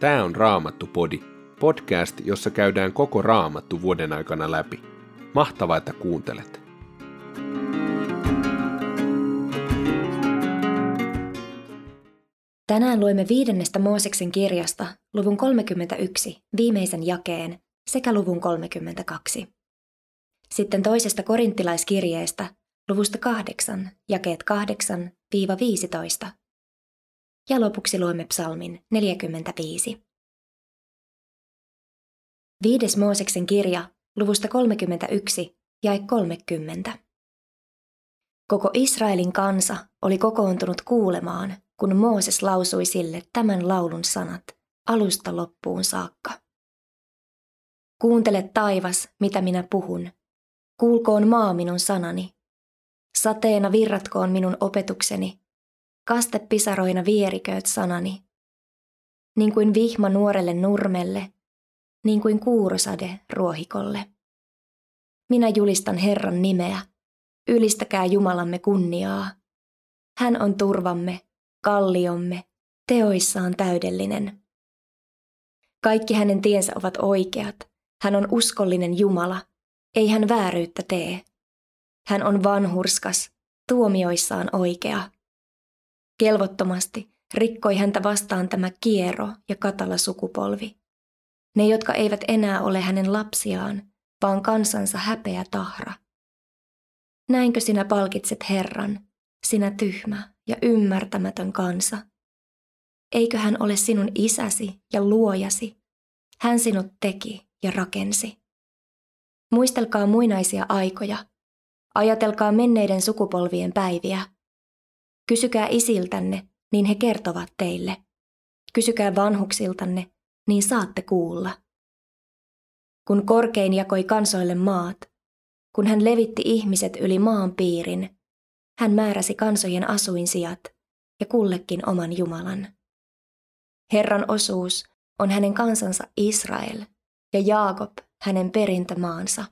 Tämä on Raamattu-podi, podcast, jossa käydään koko Raamattu vuoden aikana läpi. Mahtavaa, että kuuntelet! Tänään luemme viidennestä Mooseksen kirjasta luvun 31, viimeisen jakeen, sekä luvun 32. Sitten toisesta korinttilaiskirjeestä, luvusta 8, jakeet 8-15 ja lopuksi luemme psalmin 45. Viides Mooseksen kirja, luvusta 31, jae 30. Koko Israelin kansa oli kokoontunut kuulemaan, kun Mooses lausui sille tämän laulun sanat alusta loppuun saakka. Kuuntele taivas, mitä minä puhun. Kuulkoon maa minun sanani. Sateena virratkoon minun opetukseni kastepisaroina vierikööt sanani. Niin kuin vihma nuorelle nurmelle, niin kuin kuurosade ruohikolle. Minä julistan Herran nimeä, ylistäkää Jumalamme kunniaa. Hän on turvamme, kalliomme, teoissaan täydellinen. Kaikki hänen tiensä ovat oikeat. Hän on uskollinen Jumala, ei hän vääryyttä tee. Hän on vanhurskas, tuomioissaan oikea. Kelvottomasti rikkoi häntä vastaan tämä kiero ja katala sukupolvi. Ne, jotka eivät enää ole hänen lapsiaan, vaan kansansa häpeä tahra. Näinkö sinä palkitset Herran, sinä tyhmä ja ymmärtämätön kansa? Eikö hän ole sinun isäsi ja luojasi? Hän sinut teki ja rakensi. Muistelkaa muinaisia aikoja. Ajatelkaa menneiden sukupolvien päiviä – Kysykää isiltänne, niin he kertovat teille. Kysykää vanhuksiltanne, niin saatte kuulla. Kun korkein jakoi kansoille maat, kun hän levitti ihmiset yli maan piirin, hän määräsi kansojen asuinsijat ja kullekin oman Jumalan. Herran osuus on hänen kansansa Israel ja Jaakob hänen perintömaansa.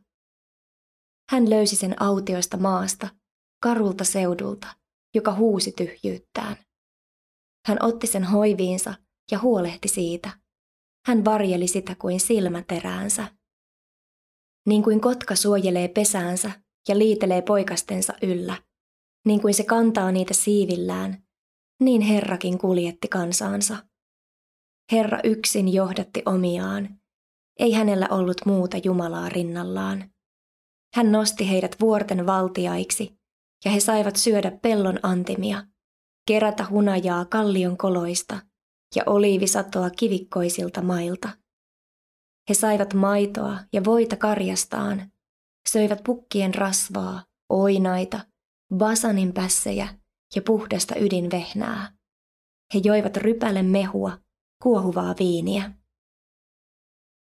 Hän löysi sen autioista maasta, karulta seudulta – joka huusi tyhjyyttään. Hän otti sen hoiviinsa ja huolehti siitä. Hän varjeli sitä kuin silmäteräänsä. Niin kuin kotka suojelee pesäänsä ja liitelee poikastensa yllä, niin kuin se kantaa niitä siivillään, niin Herrakin kuljetti kansaansa. Herra yksin johdatti omiaan, ei hänellä ollut muuta Jumalaa rinnallaan. Hän nosti heidät vuorten valtiaiksi ja he saivat syödä pellon antimia, kerätä hunajaa kallion koloista ja oliivisatoa kivikkoisilta mailta. He saivat maitoa ja voita karjastaan, söivät pukkien rasvaa, oinaita, basanin pässejä ja puhdasta ydinvehnää. He joivat rypäle mehua, kuohuvaa viiniä.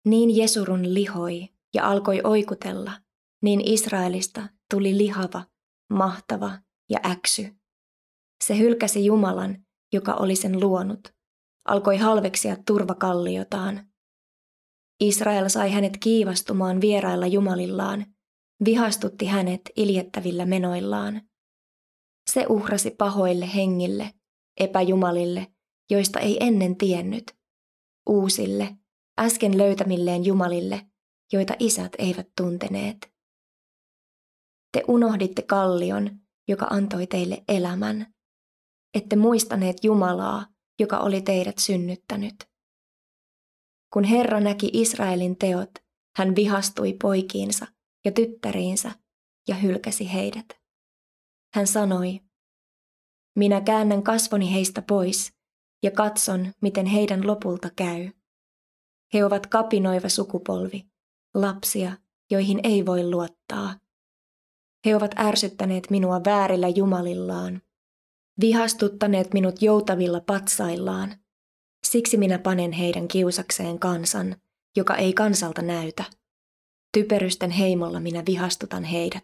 Niin Jesurun lihoi ja alkoi oikutella, niin Israelista tuli lihava mahtava ja äksy. Se hylkäsi Jumalan, joka oli sen luonut, alkoi halveksia turvakalliotaan. Israel sai hänet kiivastumaan vierailla jumalillaan, vihastutti hänet iljettävillä menoillaan. Se uhrasi pahoille hengille, epäjumalille, joista ei ennen tiennyt, uusille, äsken löytämilleen jumalille, joita isät eivät tunteneet. Te unohditte kallion, joka antoi teille elämän. Ette muistaneet Jumalaa, joka oli teidät synnyttänyt. Kun Herra näki Israelin teot, hän vihastui poikiinsa ja tyttäriinsä ja hylkäsi heidät. Hän sanoi, minä käännän kasvoni heistä pois ja katson, miten heidän lopulta käy. He ovat kapinoiva sukupolvi, lapsia, joihin ei voi luottaa. He ovat ärsyttäneet minua väärillä jumalillaan, vihastuttaneet minut joutavilla patsaillaan. Siksi minä panen heidän kiusakseen kansan, joka ei kansalta näytä. Typerysten heimolla minä vihastutan heidät.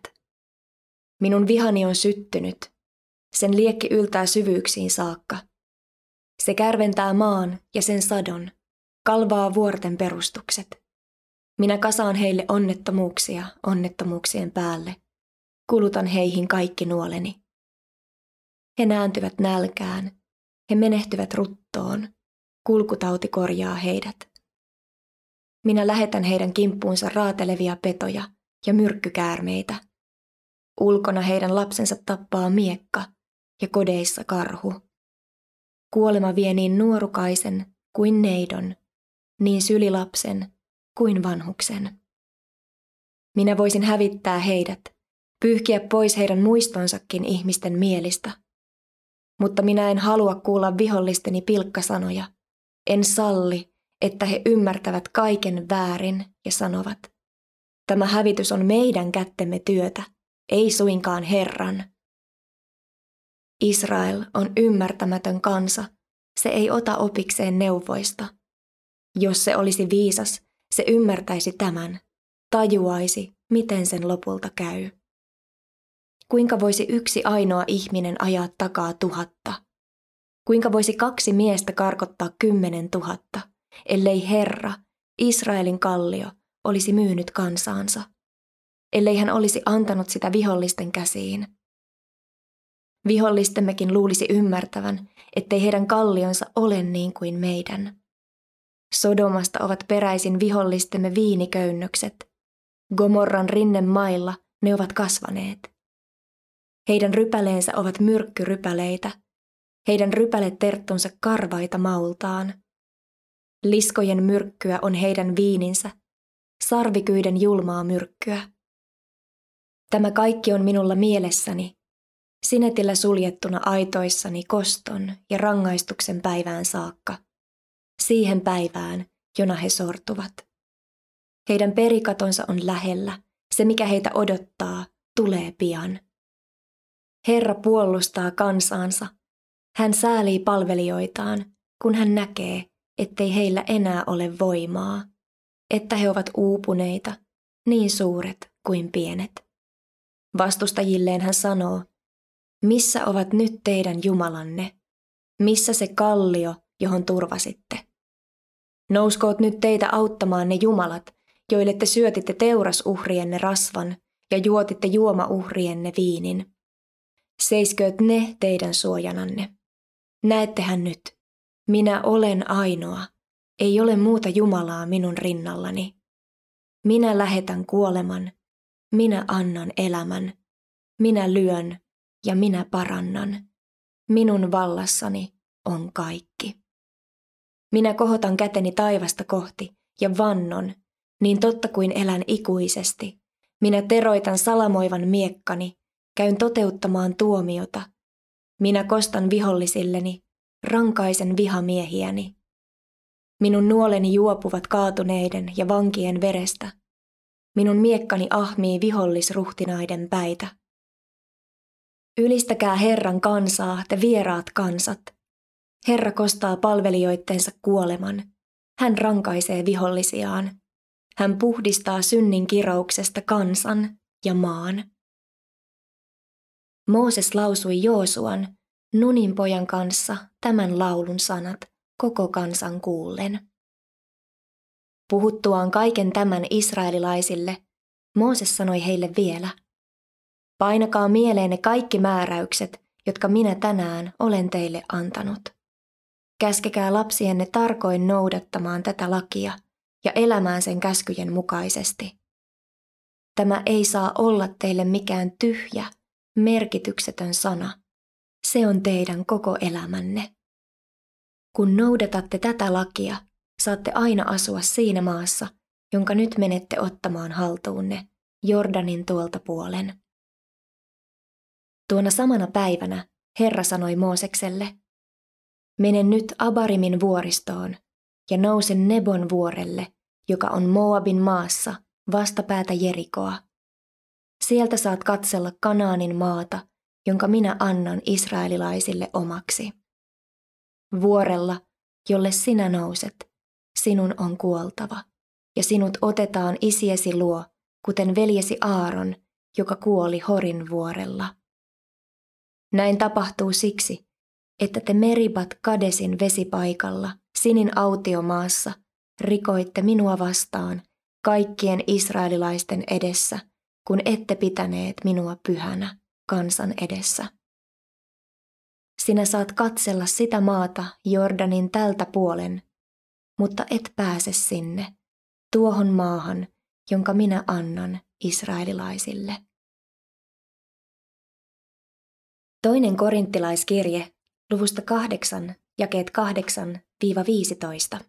Minun vihani on syttynyt. Sen liekki yltää syvyyksiin saakka. Se kärventää maan ja sen sadon, kalvaa vuorten perustukset. Minä kasaan heille onnettomuuksia onnettomuuksien päälle kulutan heihin kaikki nuoleni. He nääntyvät nälkään, he menehtyvät ruttoon. kulkutauti korjaa heidät. Minä lähetän heidän kimppuunsa raatelevia petoja ja myrkkykäärmeitä. Ulkona heidän lapsensa tappaa miekka ja kodeissa karhu. Kuolema vie niin nuorukaisen kuin neidon, niin sylilapsen kuin vanhuksen. Minä voisin hävittää heidät, pyyhkiä pois heidän muistonsakin ihmisten mielistä. Mutta minä en halua kuulla vihollisteni pilkkasanoja. En salli, että he ymmärtävät kaiken väärin ja sanovat, tämä hävitys on meidän kättemme työtä, ei suinkaan Herran. Israel on ymmärtämätön kansa, se ei ota opikseen neuvoista. Jos se olisi viisas, se ymmärtäisi tämän, tajuaisi, miten sen lopulta käy. Kuinka voisi yksi ainoa ihminen ajaa takaa tuhatta? Kuinka voisi kaksi miestä karkottaa kymmenen tuhatta, ellei Herra, Israelin kallio, olisi myynyt kansaansa? Ellei hän olisi antanut sitä vihollisten käsiin? Vihollistemmekin luulisi ymmärtävän, ettei heidän kallionsa ole niin kuin meidän. Sodomasta ovat peräisin vihollistemme viiniköynnökset. Gomorran rinnen mailla ne ovat kasvaneet. Heidän rypäleensä ovat myrkkyrypäleitä, heidän rypäleterttonsa karvaita maultaan. Liskojen myrkkyä on heidän viininsä, sarvikyiden julmaa myrkkyä. Tämä kaikki on minulla mielessäni, sinetillä suljettuna aitoissani koston ja rangaistuksen päivään saakka, siihen päivään, jona he sortuvat. Heidän perikatonsa on lähellä, se mikä heitä odottaa, tulee pian. Herra puolustaa kansaansa. Hän säälii palvelijoitaan, kun hän näkee, ettei heillä enää ole voimaa, että he ovat uupuneita, niin suuret kuin pienet. Vastustajilleen hän sanoo, missä ovat nyt teidän Jumalanne? Missä se kallio, johon turvasitte? Nouskoot nyt teitä auttamaan ne jumalat, joille te syötitte teurasuhrienne rasvan ja juotitte juomauhrienne viinin. Seiskööt ne teidän suojananne. Näettehän nyt, minä olen ainoa, ei ole muuta Jumalaa minun rinnallani. Minä lähetän kuoleman, minä annan elämän, minä lyön ja minä parannan. Minun vallassani on kaikki. Minä kohotan käteni taivasta kohti ja vannon, niin totta kuin elän ikuisesti. Minä teroitan salamoivan miekkani, käyn toteuttamaan tuomiota. Minä kostan vihollisilleni, rankaisen vihamiehiäni. Minun nuoleni juopuvat kaatuneiden ja vankien verestä. Minun miekkani ahmii vihollisruhtinaiden päitä. Ylistäkää Herran kansaa, te vieraat kansat. Herra kostaa palvelijoittensa kuoleman. Hän rankaisee vihollisiaan. Hän puhdistaa synnin kirouksesta kansan ja maan. Mooses lausui Joosuan, Nunin pojan kanssa, tämän laulun sanat koko kansan kuullen. Puhuttuaan kaiken tämän israelilaisille, Mooses sanoi heille vielä – Painakaa mieleenne kaikki määräykset, jotka minä tänään olen teille antanut. Käskekää lapsienne tarkoin noudattamaan tätä lakia ja elämään sen käskyjen mukaisesti. Tämä ei saa olla teille mikään tyhjä, merkityksetön sana. Se on teidän koko elämänne. Kun noudatatte tätä lakia, saatte aina asua siinä maassa, jonka nyt menette ottamaan haltuunne, Jordanin tuolta puolen. Tuona samana päivänä Herra sanoi Moosekselle, Mene nyt Abarimin vuoristoon ja nouse Nebon vuorelle, joka on Moabin maassa, vastapäätä Jerikoa. Sieltä saat katsella Kanaanin maata, jonka minä annan israelilaisille omaksi. Vuorella, jolle sinä nouset, sinun on kuoltava, ja sinut otetaan isiesi luo, kuten veljesi Aaron, joka kuoli Horin vuorella. Näin tapahtuu siksi, että te meribat Kadesin vesipaikalla, sinin autiomaassa, rikoitte minua vastaan kaikkien israelilaisten edessä, kun ette pitäneet minua pyhänä kansan edessä. Sinä saat katsella sitä maata Jordanin tältä puolen, mutta et pääse sinne, tuohon maahan, jonka minä annan israelilaisille. Toinen korinttilaiskirje, luvusta 8, jakeet 8-15.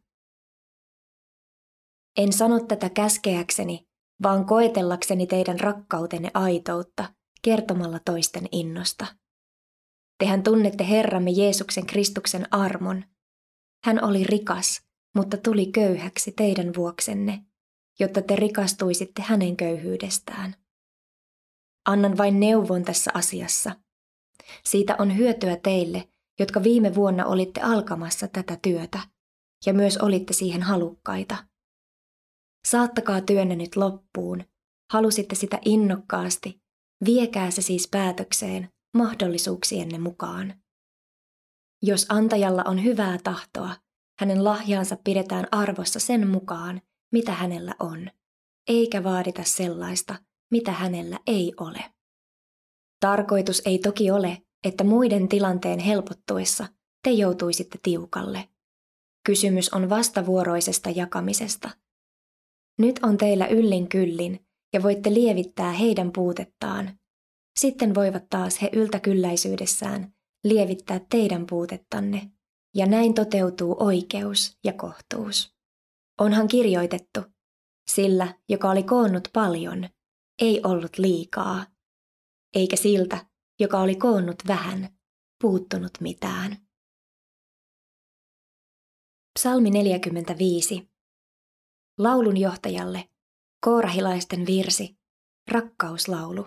En sano tätä käskeäkseni, vaan koetellakseni teidän rakkautenne aitoutta kertomalla toisten innosta. Tehän tunnette Herramme Jeesuksen Kristuksen armon. Hän oli rikas, mutta tuli köyhäksi teidän vuoksenne, jotta te rikastuisitte hänen köyhyydestään. Annan vain neuvon tässä asiassa. Siitä on hyötyä teille, jotka viime vuonna olitte alkamassa tätä työtä, ja myös olitte siihen halukkaita. Saattakaa työnne nyt loppuun. Halusitte sitä innokkaasti. Viekää se siis päätökseen mahdollisuuksienne mukaan. Jos antajalla on hyvää tahtoa, hänen lahjaansa pidetään arvossa sen mukaan, mitä hänellä on, eikä vaadita sellaista, mitä hänellä ei ole. Tarkoitus ei toki ole, että muiden tilanteen helpottuessa te joutuisitte tiukalle. Kysymys on vastavuoroisesta jakamisesta. Nyt on teillä yllin kyllin ja voitte lievittää heidän puutettaan. Sitten voivat taas he yltäkylläisyydessään lievittää teidän puutettanne, ja näin toteutuu oikeus ja kohtuus. Onhan kirjoitettu, sillä, joka oli koonnut paljon, ei ollut liikaa, eikä siltä, joka oli koonnut vähän, puuttunut mitään. Psalmi 45. Laulun johtajalle, koorahilaisten virsi, rakkauslaulu.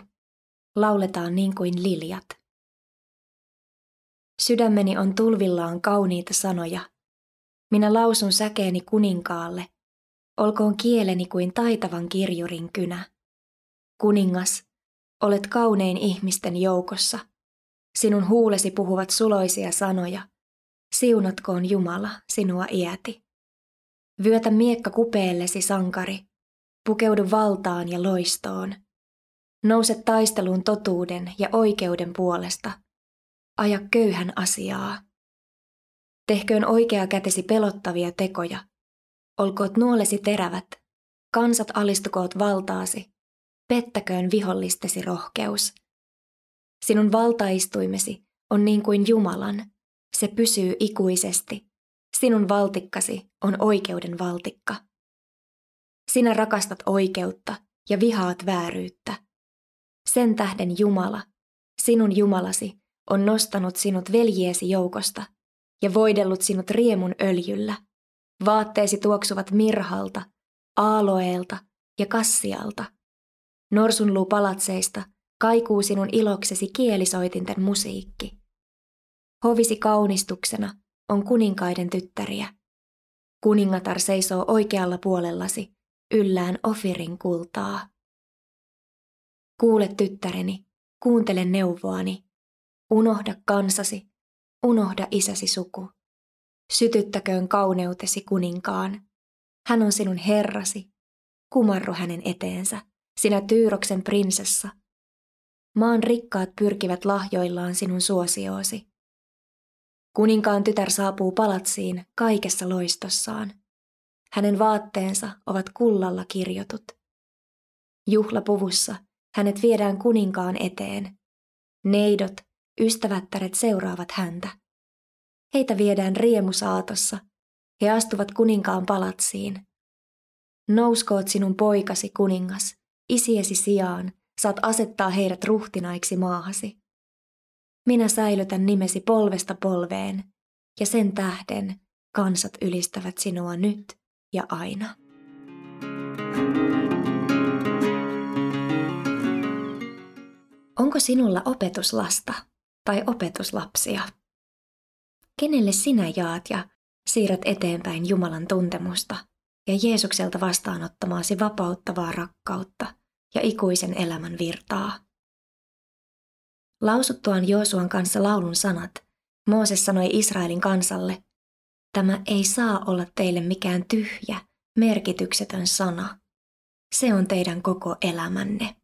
Lauletaan niin kuin liljat. Sydämeni on tulvillaan kauniita sanoja. Minä lausun säkeeni kuninkaalle, olkoon kieleni kuin taitavan kirjurin kynä. Kuningas, Olet kaunein ihmisten joukossa. Sinun huulesi puhuvat suloisia sanoja. Siunatkoon Jumala sinua iäti. Vyötä miekka kupeellesi sankari. Pukeudu valtaan ja loistoon. Nouse taisteluun totuuden ja oikeuden puolesta. Aja köyhän asiaa. Tehköön oikea kätesi pelottavia tekoja. Olkoot nuolesi terävät. Kansat alistukoot valtaasi pettäköön vihollistesi rohkeus. Sinun valtaistuimesi on niin kuin Jumalan, se pysyy ikuisesti. Sinun valtikkasi on oikeuden valtikka. Sinä rakastat oikeutta ja vihaat vääryyttä. Sen tähden Jumala, sinun Jumalasi, on nostanut sinut veljiesi joukosta ja voidellut sinut riemun öljyllä. Vaatteesi tuoksuvat mirhalta, aaloeelta ja kassialta – Norsunluu palatseista kaikuu sinun iloksesi kielisoitinten musiikki. Hovisi kaunistuksena on kuninkaiden tyttäriä. Kuningatar seisoo oikealla puolellasi, yllään Ofirin kultaa. Kuule tyttäreni, kuuntele neuvoani. Unohda kansasi, unohda isäsi suku. Sytyttäköön kauneutesi kuninkaan. Hän on sinun herrasi, kumarru hänen eteensä sinä Tyyroksen prinsessa. Maan rikkaat pyrkivät lahjoillaan sinun suosioosi. Kuninkaan tytär saapuu palatsiin kaikessa loistossaan. Hänen vaatteensa ovat kullalla kirjotut. Juhlapuvussa hänet viedään kuninkaan eteen. Neidot, ystävättäret seuraavat häntä. Heitä viedään riemusaatossa. He astuvat kuninkaan palatsiin. Nouskoot sinun poikasi, kuningas, isiesi sijaan saat asettaa heidät ruhtinaiksi maahasi. Minä säilytän nimesi polvesta polveen, ja sen tähden kansat ylistävät sinua nyt ja aina. Onko sinulla opetuslasta tai opetuslapsia? Kenelle sinä jaat ja siirrät eteenpäin Jumalan tuntemusta ja Jeesukselta vastaanottamaasi vapauttavaa rakkautta ja ikuisen elämän virtaa. Lausuttuaan Joosuan kanssa laulun sanat, Mooses sanoi Israelin kansalle, Tämä ei saa olla teille mikään tyhjä, merkityksetön sana. Se on teidän koko elämänne.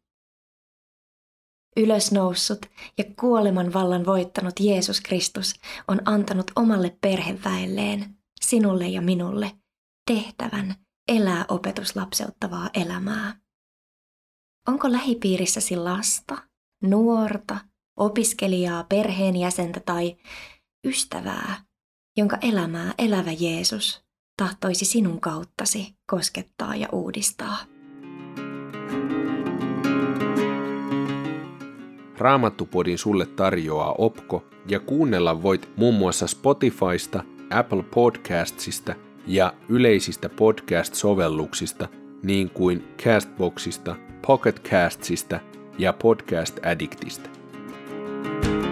ylösnoussut ja kuoleman vallan voittanut Jeesus Kristus on antanut omalle perheväelleen, sinulle ja minulle, tehtävän elää opetuslapseuttavaa elämää. Onko lähipiirissäsi lasta, nuorta, opiskelijaa, perheenjäsentä tai ystävää, jonka elämää elävä Jeesus tahtoisi sinun kauttasi koskettaa ja uudistaa? Raamattupodin sulle tarjoaa Opko ja kuunnella voit muun muassa Spotifysta, Apple Podcastsista ja yleisistä podcast-sovelluksista niin kuin Castboxista, Pocketcastsista ja Podcast Addictista. thank you